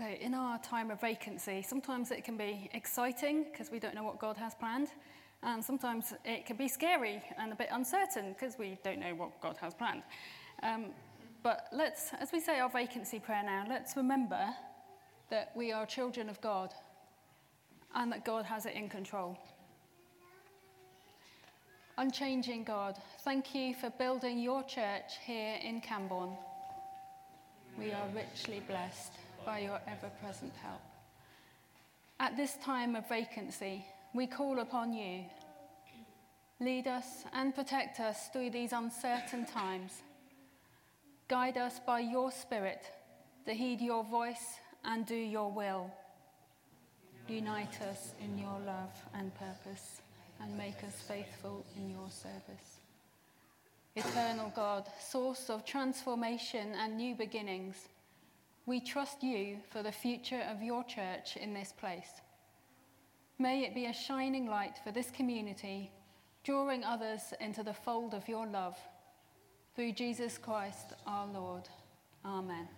So, in our time of vacancy, sometimes it can be exciting because we don't know what God has planned, and sometimes it can be scary and a bit uncertain because we don't know what God has planned. Um, but let's, as we say our vacancy prayer now, let's remember that we are children of God and that God has it in control. Unchanging God, thank you for building your church here in Camborne. We are richly blessed by your ever present help. At this time of vacancy, we call upon you. Lead us and protect us through these uncertain times. Guide us by your Spirit to heed your voice and do your will. Unite us in your love and purpose and make us faithful in your service. Eternal God, source of transformation and new beginnings, we trust you for the future of your church in this place. May it be a shining light for this community, drawing others into the fold of your love. Through Jesus Christ our Lord. Amen.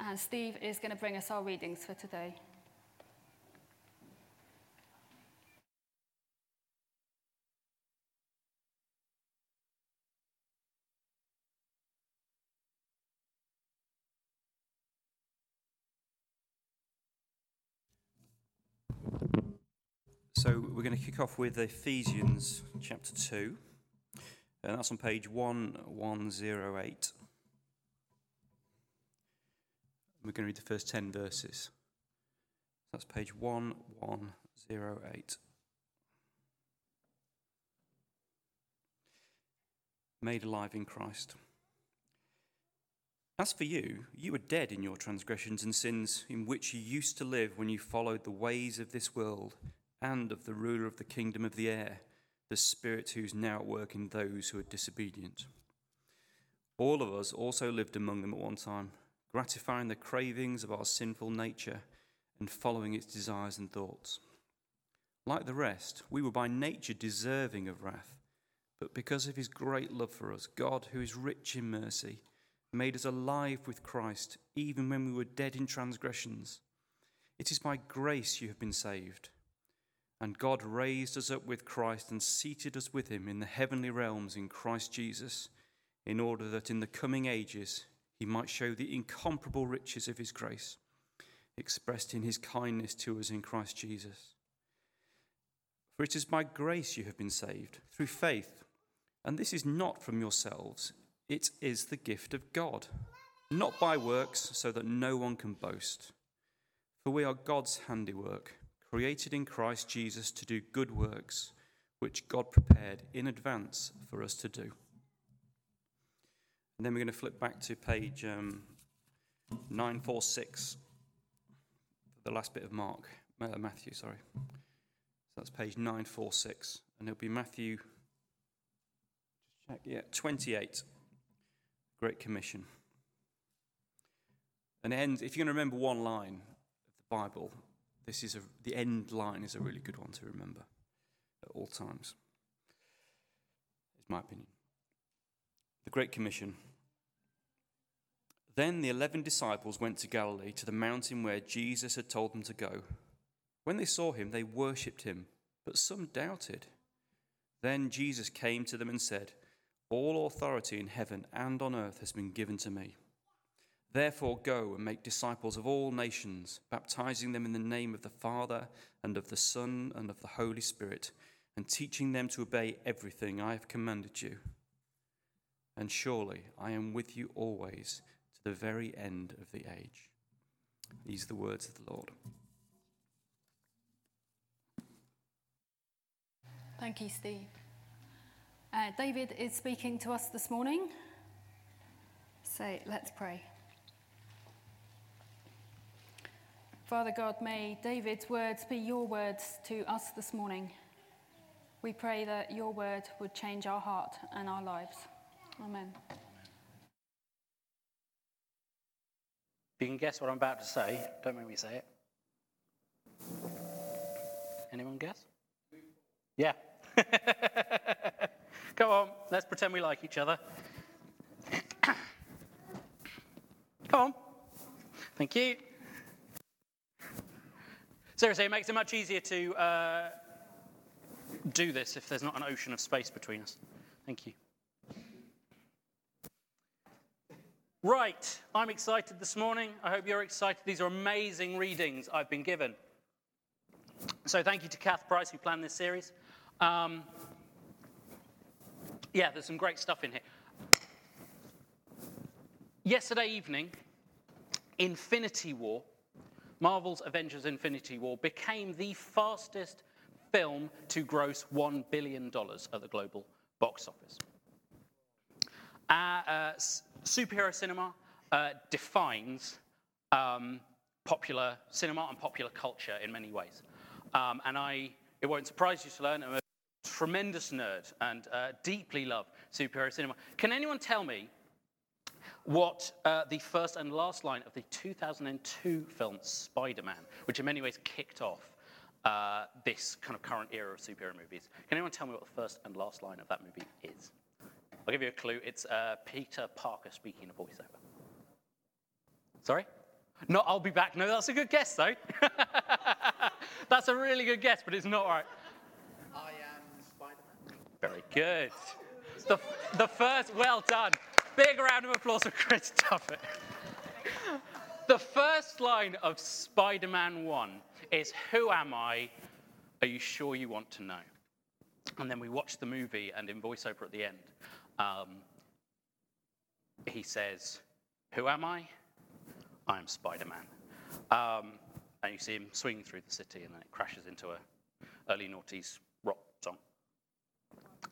And Steve is going to bring us our readings for today. So we're going to kick off with Ephesians chapter 2, and that's on page 1108. We're going to read the first 10 verses. That's page 1108. Made alive in Christ. As for you, you were dead in your transgressions and sins in which you used to live when you followed the ways of this world and of the ruler of the kingdom of the air, the Spirit who is now at work in those who are disobedient. All of us also lived among them at one time, gratifying the cravings of our sinful nature and following its desires and thoughts. Like the rest, we were by nature deserving of wrath, but because of his great love for us, God, who is rich in mercy, made us alive with Christ even when we were dead in transgressions. It is by grace you have been saved and God raised us up with Christ and seated us with him in the heavenly realms in Christ Jesus, in order that in the coming ages he might show the incomparable riches of his grace, expressed in his kindness to us in Christ Jesus. For it is by grace you have been saved, through faith, and this is not from yourselves, it is the gift of God, not by works, so that no one can boast. For we are God's handiwork created in Christ Jesus to do good works, which God prepared in advance for us to do. And then we're going to flip back to page um, 946, the last bit of Mark, uh, Matthew, sorry. So that's page 946, and it'll be Matthew, check, yeah, 28, Great Commission. And it ends, if going to remember one line of the Bible, this is a, the end line is a really good one to remember at all times. Is my opinion. The Great Commission. Then the eleven disciples went to Galilee, to the mountain where Jesus had told them to go. When they saw him, they worshipped him, but some doubted. Then Jesus came to them and said, All authority in heaven and on earth has been given to me. Therefore, go and make disciples of all nations, baptizing them in the name of the Father, and of the Son, and of the Holy Spirit, and teaching them to obey everything I have commanded you. And surely I am with you always to the very end of the age. These are the words of the Lord. Thank you, Steve. Uh, David is speaking to us this morning. So let's pray. Father God, may David's words be your words to us this morning. We pray that your word would change our heart and our lives. Amen. If you can guess what I'm about to say, don't make me say it. Anyone guess? Yeah. Come on, let's pretend we like each other. Come on. Thank you. Seriously, it makes it much easier to uh, do this if there's not an ocean of space between us. Thank you. Right, I'm excited this morning. I hope you're excited. These are amazing readings I've been given. So, thank you to Kath Price who planned this series. Um, yeah, there's some great stuff in here. Yesterday evening, Infinity War, Marvel's Avengers Infinity War, became the fastest film to gross $1 billion at the global box office. Uh, uh, superhero cinema uh, defines um, popular cinema and popular culture in many ways. Um, and I, it won't surprise you to learn I'm a tremendous nerd and uh, deeply love superhero cinema. Can anyone tell me what uh, the first and last line of the 2002 film Spider Man, which in many ways kicked off uh, this kind of current era of superhero movies. Can anyone tell me what the first and last line of that movie is? I'll give you a clue. It's uh, Peter Parker speaking a voiceover. Sorry? No, I'll be back. No, that's a good guess, though. that's a really good guess, but it's not right. I am Spider-Man. Very good. The, the first, well done. Big round of applause for Chris Tuffet. The first line of Spider Man 1 is Who am I? Are you sure you want to know? And then we watch the movie, and in voiceover at the end, um, he says, Who am I? I am Spider Man. Um, and you see him swinging through the city, and then it crashes into a early noughties rock song.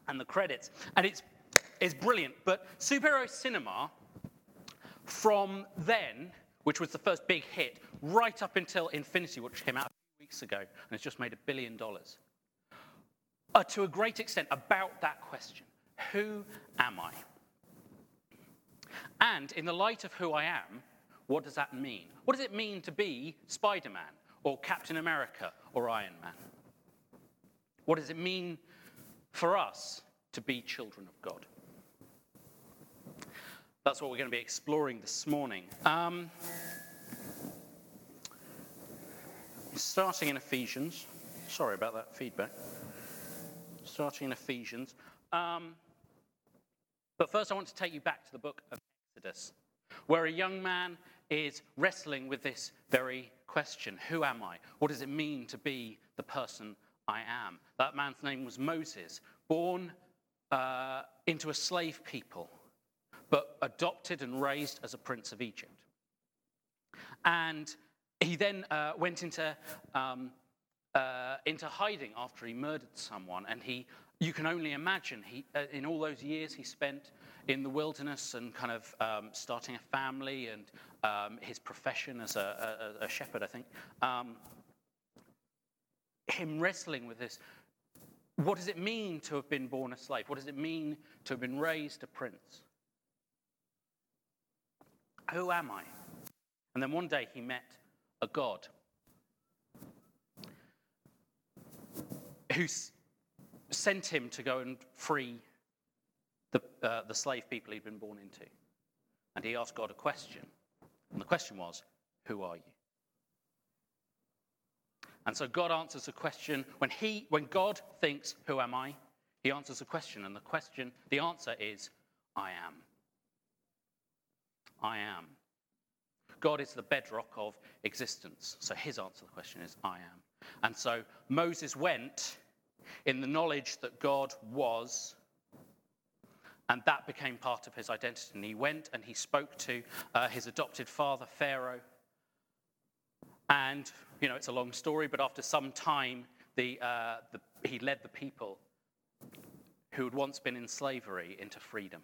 And the credits. And it's, it's brilliant. But superhero cinema, from then, which was the first big hit, right up until Infinity, which came out a few weeks ago and has just made a billion dollars, are to a great extent about that question Who am I? And in the light of who I am, what does that mean? What does it mean to be Spider Man or Captain America or Iron Man? What does it mean for us to be children of God? That's what we're going to be exploring this morning. Um, starting in Ephesians. Sorry about that feedback. Starting in Ephesians. Um, but first, I want to take you back to the book of Exodus, where a young man is wrestling with this very question Who am I? What does it mean to be the person I am? That man's name was Moses, born uh, into a slave people, but adopted and raised as a prince of Egypt. And he then uh, went into, um, uh, into hiding after he murdered someone. And he, you can only imagine, he, uh, in all those years he spent in the wilderness and kind of um, starting a family and um, his profession as a, a, a shepherd, I think, um, him wrestling with this. What does it mean to have been born a slave? What does it mean to have been raised a prince? Who am I? And then one day he met a God who sent him to go and free the, uh, the slave people he'd been born into. And he asked God a question. And the question was, Who are you? And so God answers a question. When, he, when God thinks, Who am I? He answers a question. And the question, the answer is, I am. I am. God is the bedrock of existence. So his answer to the question is, I am. And so Moses went in the knowledge that God was, and that became part of his identity. And he went and he spoke to uh, his adopted father, Pharaoh. And, you know, it's a long story, but after some time, the, uh, the, he led the people who had once been in slavery into freedom.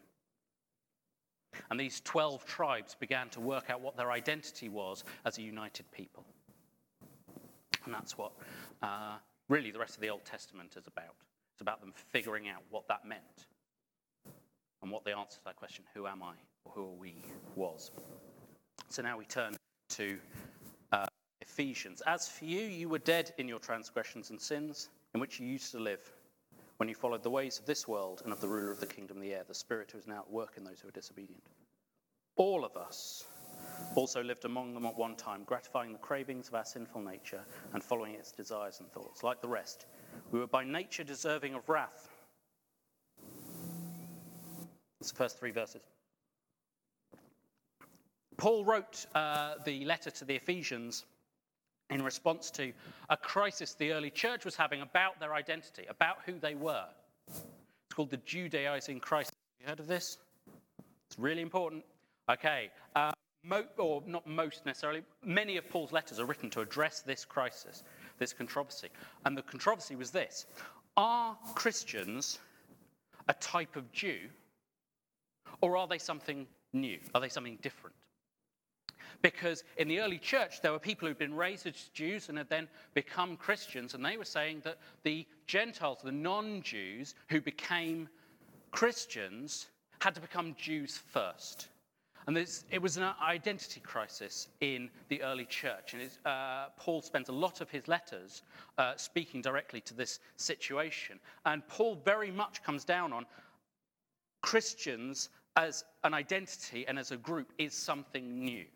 And these 12 tribes began to work out what their identity was as a united people. And that's what uh, really the rest of the Old Testament is about. It's about them figuring out what that meant and what the answer to that question, who am I or who are we, was. So now we turn to uh, Ephesians. As for you, you were dead in your transgressions and sins in which you used to live when you followed the ways of this world and of the ruler of the kingdom of the air, the spirit who is now at work in those who are disobedient. All of us also lived among them at one time, gratifying the cravings of our sinful nature and following its desires and thoughts. Like the rest, we were by nature deserving of wrath. It's the first three verses. Paul wrote uh, the letter to the Ephesians in response to a crisis the early church was having about their identity, about who they were. It's called the Judaizing crisis. You heard of this? It's really important. Okay. Uh, mo- or not most necessarily, many of Paul's letters are written to address this crisis, this controversy. And the controversy was this Are Christians a type of Jew, or are they something new? Are they something different? Because in the early church, there were people who'd been raised as Jews and had then become Christians, and they were saying that the Gentiles, the non Jews who became Christians, had to become Jews first. And it was an identity crisis in the early church. And uh, Paul spends a lot of his letters uh, speaking directly to this situation. And Paul very much comes down on Christians as an identity and as a group is something new.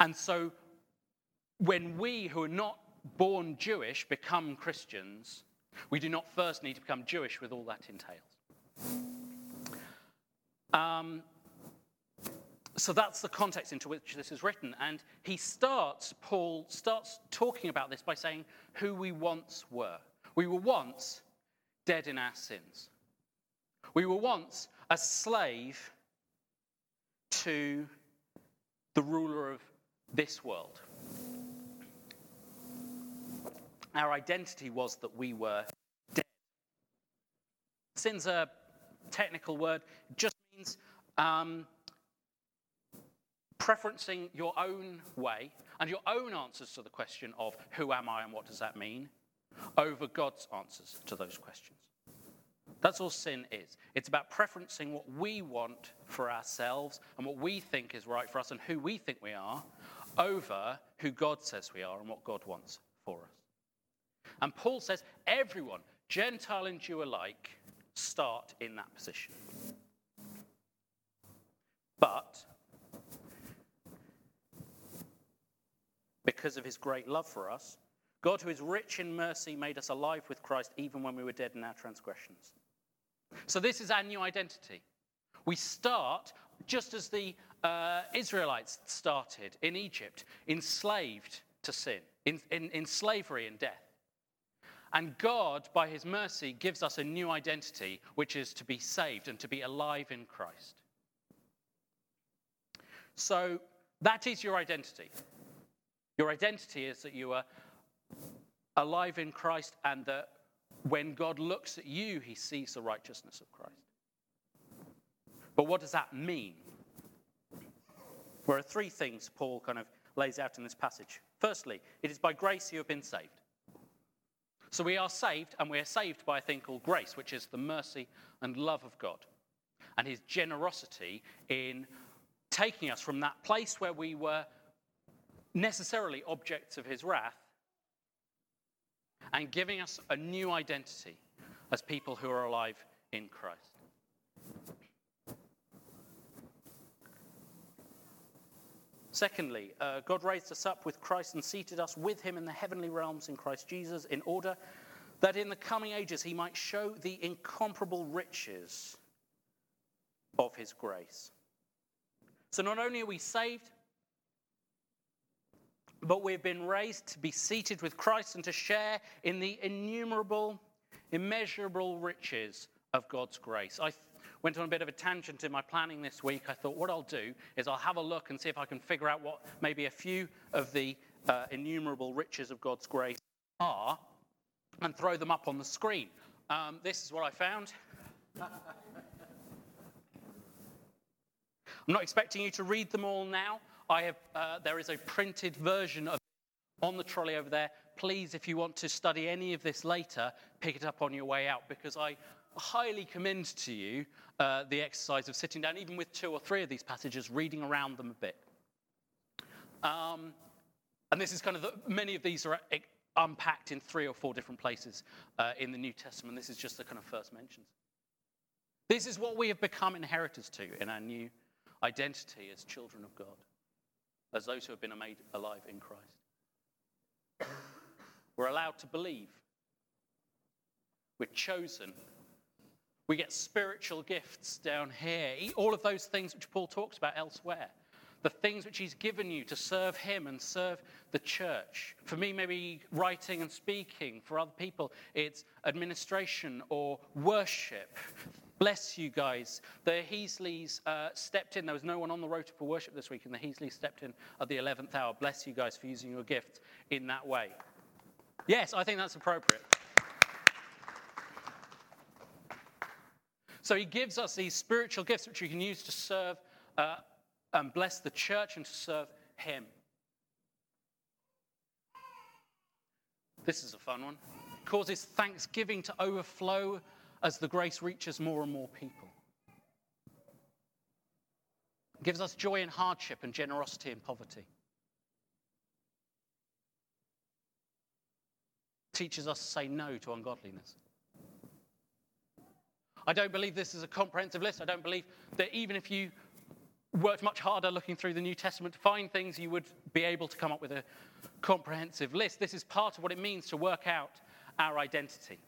And so when we who are not born Jewish become Christians, we do not first need to become Jewish with all that entails. Um, so that's the context into which this is written. And he starts, Paul starts talking about this by saying who we once were. We were once dead in our sins. We were once a slave to the ruler of this world. Our identity was that we were dead. Sin's a technical word, it just means um, preferencing your own way and your own answers to the question of who am I and what does that mean over God's answers to those questions. That's all sin is. It's about preferencing what we want for ourselves and what we think is right for us and who we think we are over who God says we are and what God wants for us. And Paul says everyone, Gentile and Jew alike, start in that position. But because of his great love for us, God, who is rich in mercy, made us alive with Christ even when we were dead in our transgressions. So, this is our new identity. We start just as the uh, Israelites started in Egypt, enslaved to sin, in, in, in slavery and death. And God, by his mercy, gives us a new identity, which is to be saved and to be alive in Christ. So that is your identity. Your identity is that you are alive in Christ and that when God looks at you, he sees the righteousness of Christ. But what does that mean? There are three things Paul kind of lays out in this passage. Firstly, it is by grace you have been saved. So we are saved, and we are saved by a thing called grace, which is the mercy and love of God and his generosity in taking us from that place where we were necessarily objects of his wrath and giving us a new identity as people who are alive in Christ. Secondly, uh, God raised us up with Christ and seated us with him in the heavenly realms in Christ Jesus in order that in the coming ages he might show the incomparable riches of his grace. So not only are we saved, but we've been raised to be seated with Christ and to share in the innumerable, immeasurable riches of God's grace. I went on a bit of a tangent in my planning this week. I thought what I'll do is I'll have a look and see if I can figure out what maybe a few of the uh, innumerable riches of God's grace are and throw them up on the screen. Um, this is what I found. I'm not expecting you to read them all now. I have, uh, there is a printed version of on the trolley over there. Please, if you want to study any of this later, pick it up on your way out because I highly commend to you uh, the exercise of sitting down, even with two or three of these passages, reading around them a bit. Um, and this is kind of the, many of these are unpacked in three or four different places uh, in the New Testament. This is just the kind of first mentions. This is what we have become inheritors to in our new identity as children of God, as those who have been made alive in Christ. We're allowed to believe. We're chosen. We get spiritual gifts down here. All of those things which Paul talks about elsewhere. The things which he's given you to serve him and serve the church. For me, maybe writing and speaking. For other people, it's administration or worship. Bless you guys. The Heasleys uh, stepped in. There was no one on the rota for worship this week, and the Heasleys stepped in at the 11th hour. Bless you guys for using your gift in that way. Yes, I think that's appropriate. So he gives us these spiritual gifts which we can use to serve uh, and bless the church and to serve him. This is a fun one. Causes thanksgiving to overflow as the grace reaches more and more people. Gives us joy in hardship and generosity in poverty. Teaches us to say no to ungodliness. I don't believe this is a comprehensive list. I don't believe that even if you worked much harder looking through the New Testament to find things, you would be able to come up with a comprehensive list. This is part of what it means to work out our identity.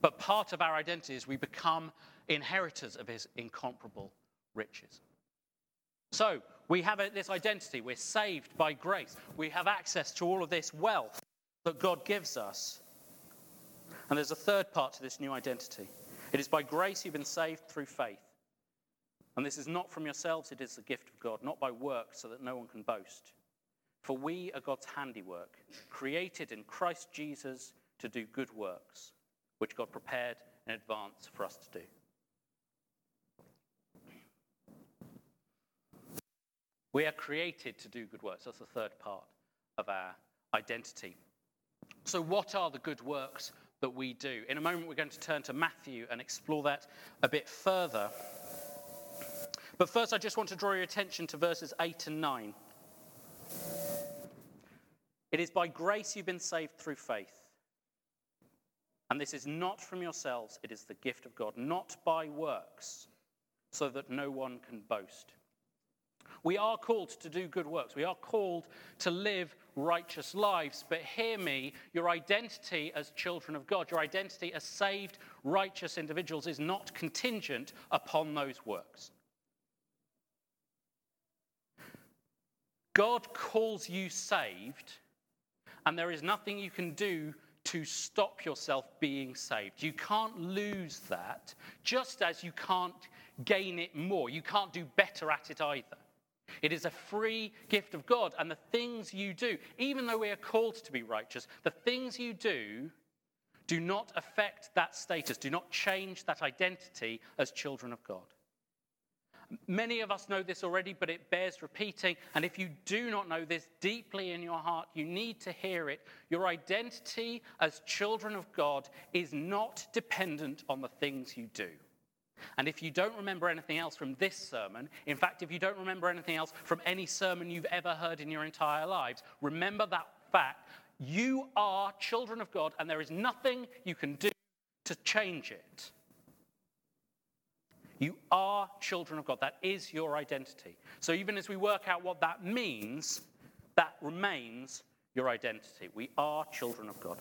But part of our identity is we become inheritors of his incomparable riches. So we have this identity. We're saved by grace. We have access to all of this wealth that God gives us. And there's a third part to this new identity it is by grace you've been saved through faith. And this is not from yourselves, it is the gift of God, not by works, so that no one can boast. For we are God's handiwork, created in Christ Jesus to do good works which God prepared in advance for us to do. We are created to do good works. That's the third part of our identity. So, what are the good works that we do? In a moment, we're going to turn to Matthew and explore that a bit further. But first, I just want to draw your attention to verses 8 and 9. It is by grace you've been saved through faith. And this is not from yourselves, it is the gift of God, not by works, so that no one can boast. We are called to do good works. We are called to live righteous lives. But hear me, your identity as children of God, your identity as saved, righteous individuals is not contingent upon those works. God calls you saved, and there is nothing you can do to stop yourself being saved. You can't lose that, just as you can't gain it more. You can't do better at it either. It is a free gift of God, and the things you do, even though we are called to be righteous, the things you do do not affect that status, do not change that identity as children of God. Many of us know this already, but it bears repeating. And if you do not know this deeply in your heart, you need to hear it. Your identity as children of God is not dependent on the things you do. And if you don't remember anything else from this sermon, in fact, if you don't remember anything else from any sermon you've ever heard in your entire lives, remember that fact. You are children of God, and there is nothing you can do to change it. You are children of God. That is your identity. So even as we work out what that means, that remains your identity. We are children of God.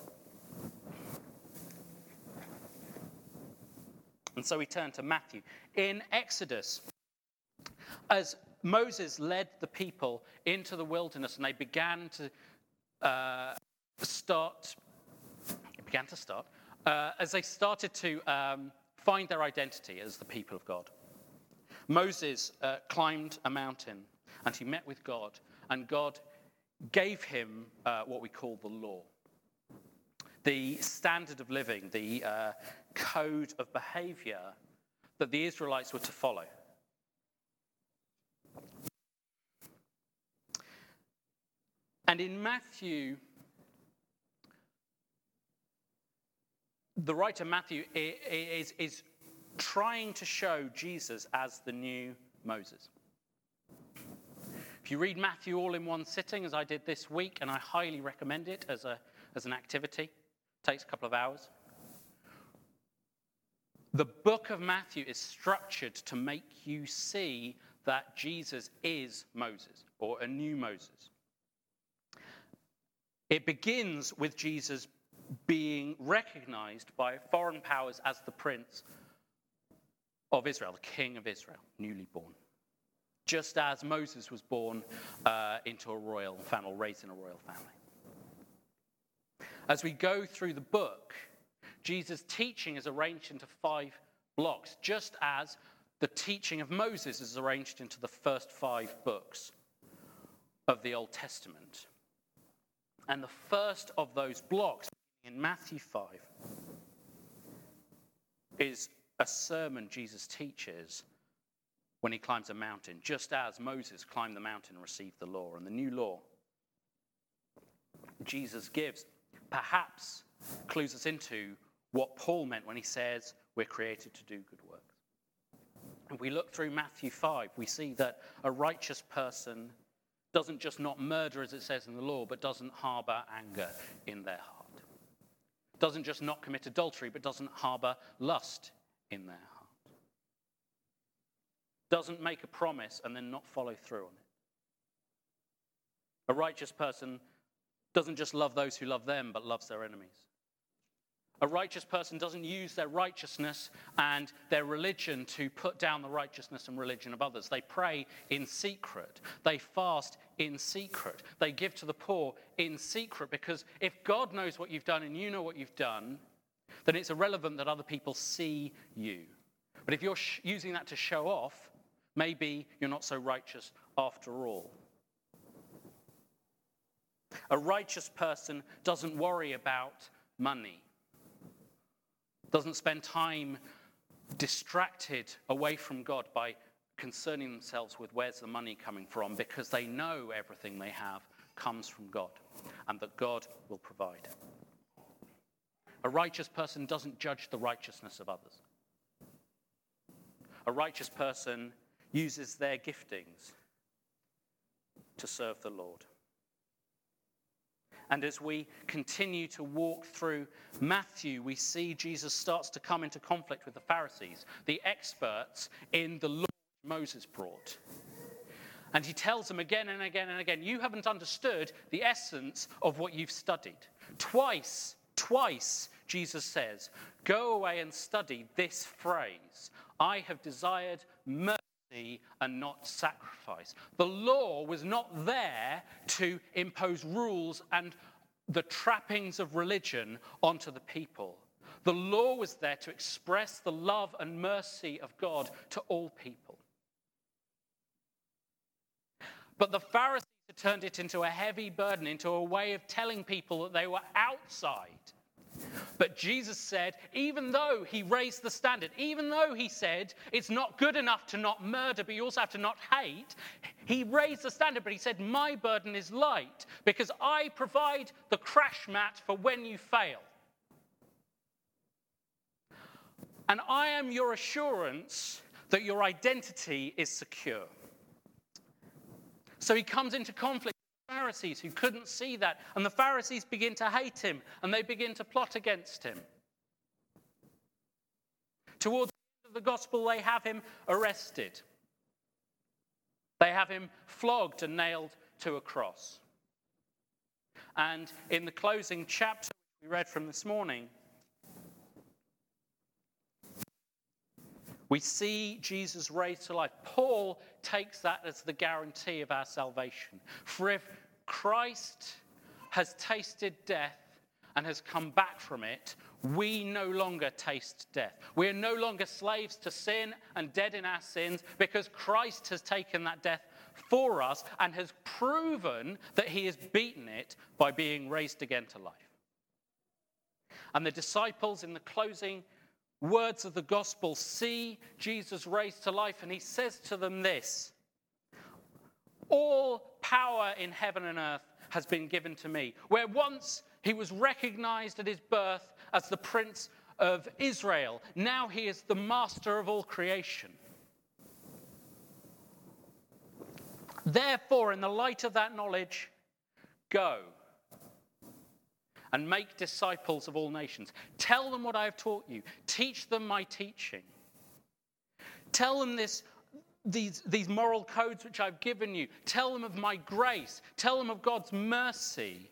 And so we turn to Matthew. In Exodus, as Moses led the people into the wilderness and they began to uh, start, began to start, uh, as they started to um, find their identity as the people of God. Moses uh, climbed a mountain and he met with God, and God gave him uh, what we call the law the standard of living, the uh, code of behavior that the Israelites were to follow. And in Matthew the writer Matthew is, is trying to show Jesus as the new Moses. If you read Matthew all in one sitting, as I did this week, and I highly recommend it as, a, as an activity, it takes a couple of hours. The book of Matthew is structured to make you see that Jesus is Moses or a new Moses. It begins with Jesus being recognized by foreign powers as the prince of Israel, the king of Israel, newly born. Just as Moses was born uh, into a royal family, raised in a royal family. As we go through the book, Jesus' teaching is arranged into five blocks, just as the teaching of Moses is arranged into the first five books of the Old Testament. And the first of those blocks in Matthew 5 is a sermon Jesus teaches when he climbs a mountain, just as Moses climbed the mountain and received the law. And the new law Jesus gives perhaps clues us into what Paul meant when he says we're created to do good works. If we look through Matthew 5, we see that a righteous person doesn't just not murder, as it says in the law, but doesn't harbor anger in their heart. Doesn't just not commit adultery, but doesn't harbor lust in their heart. Doesn't make a promise and then not follow through on it. A righteous person doesn't just love those who love them, but loves their enemies. A righteous person doesn't use their righteousness and their religion to put down the righteousness and religion of others. They pray in secret. They fast in secret. They give to the poor in secret because if God knows what you've done and you know what you've done, then it's irrelevant that other people see you. But if you're sh- using that to show off, maybe you're not so righteous after all. A righteous person doesn't worry about money doesn't spend time distracted away from God by concerning themselves with where's the money coming from because they know everything they have comes from God and that God will provide. A righteous person doesn't judge the righteousness of others. A righteous person uses their giftings to serve the Lord. And as we continue to walk through Matthew, we see Jesus starts to come into conflict with the Pharisees, the experts in the law Moses brought. And he tells them again and again and again, You haven't understood the essence of what you've studied. Twice, twice, Jesus says, Go away and study this phrase I have desired mercy and not sacrifice. The law was not there to impose rules and the trappings of religion onto the people. The law was there to express the love and mercy of God to all people. But the Pharisees had turned it into a heavy burden, into a way of telling people that they were outside but Jesus said, even though he raised the standard, even though he said it's not good enough to not murder, but you also have to not hate, he raised the standard, but he said, My burden is light because I provide the crash mat for when you fail. And I am your assurance that your identity is secure. So he comes into conflict Pharisees who couldn't see that. And the Pharisees begin to hate him and they begin to plot against him. Towards the end of the gospel, they have him arrested. They have him flogged and nailed to a cross. And in the closing chapter we read from this morning, We see Jesus raised to life. Paul takes that as the guarantee of our salvation. For if Christ has tasted death and has come back from it, we no longer taste death. We are no longer slaves to sin and dead in our sins because Christ has taken that death for us and has proven that he has beaten it by being raised again to life. And the disciples in the closing words of the gospel see Jesus raised to life, and he says to them this All power in heaven and earth has been given to me. Where once he was recognized at his birth as the prince of Israel, now he is the master of all creation. Therefore, in the light of that knowledge, go and make disciples of all nations. Tell them what I have taught you. Teach them my teaching. Tell them this, these, these moral codes which I've given you. Tell them of my grace. Tell them of God's mercy.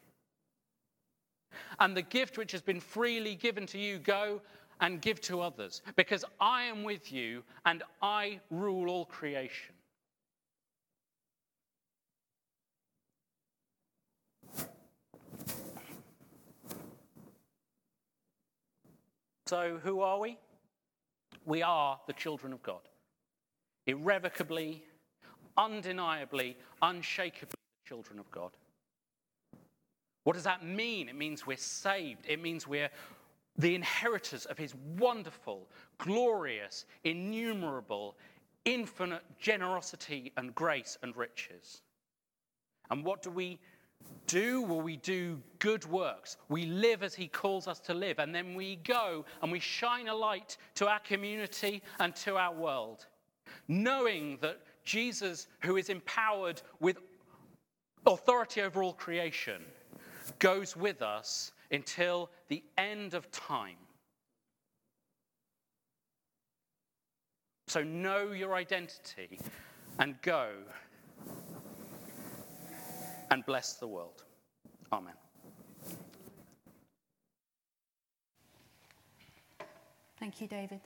And the gift which has been freely given to you, go and give to others, because I am with you and I rule all creation. So, who are we? We are the children of God. Irrevocably, undeniably, unshakably the children of God. What does that mean? It means we're saved. It means we're the inheritors of his wonderful, glorious, innumerable, infinite generosity and grace and riches. And what do we do? Well, we do good works. We live as he calls us to live. And then we go and we shine a light to our community and to our world, knowing that Jesus, who is empowered with authority over all creation, goes with us until the end of time. So know your identity and go and bless the world. Amen. Thank you, David.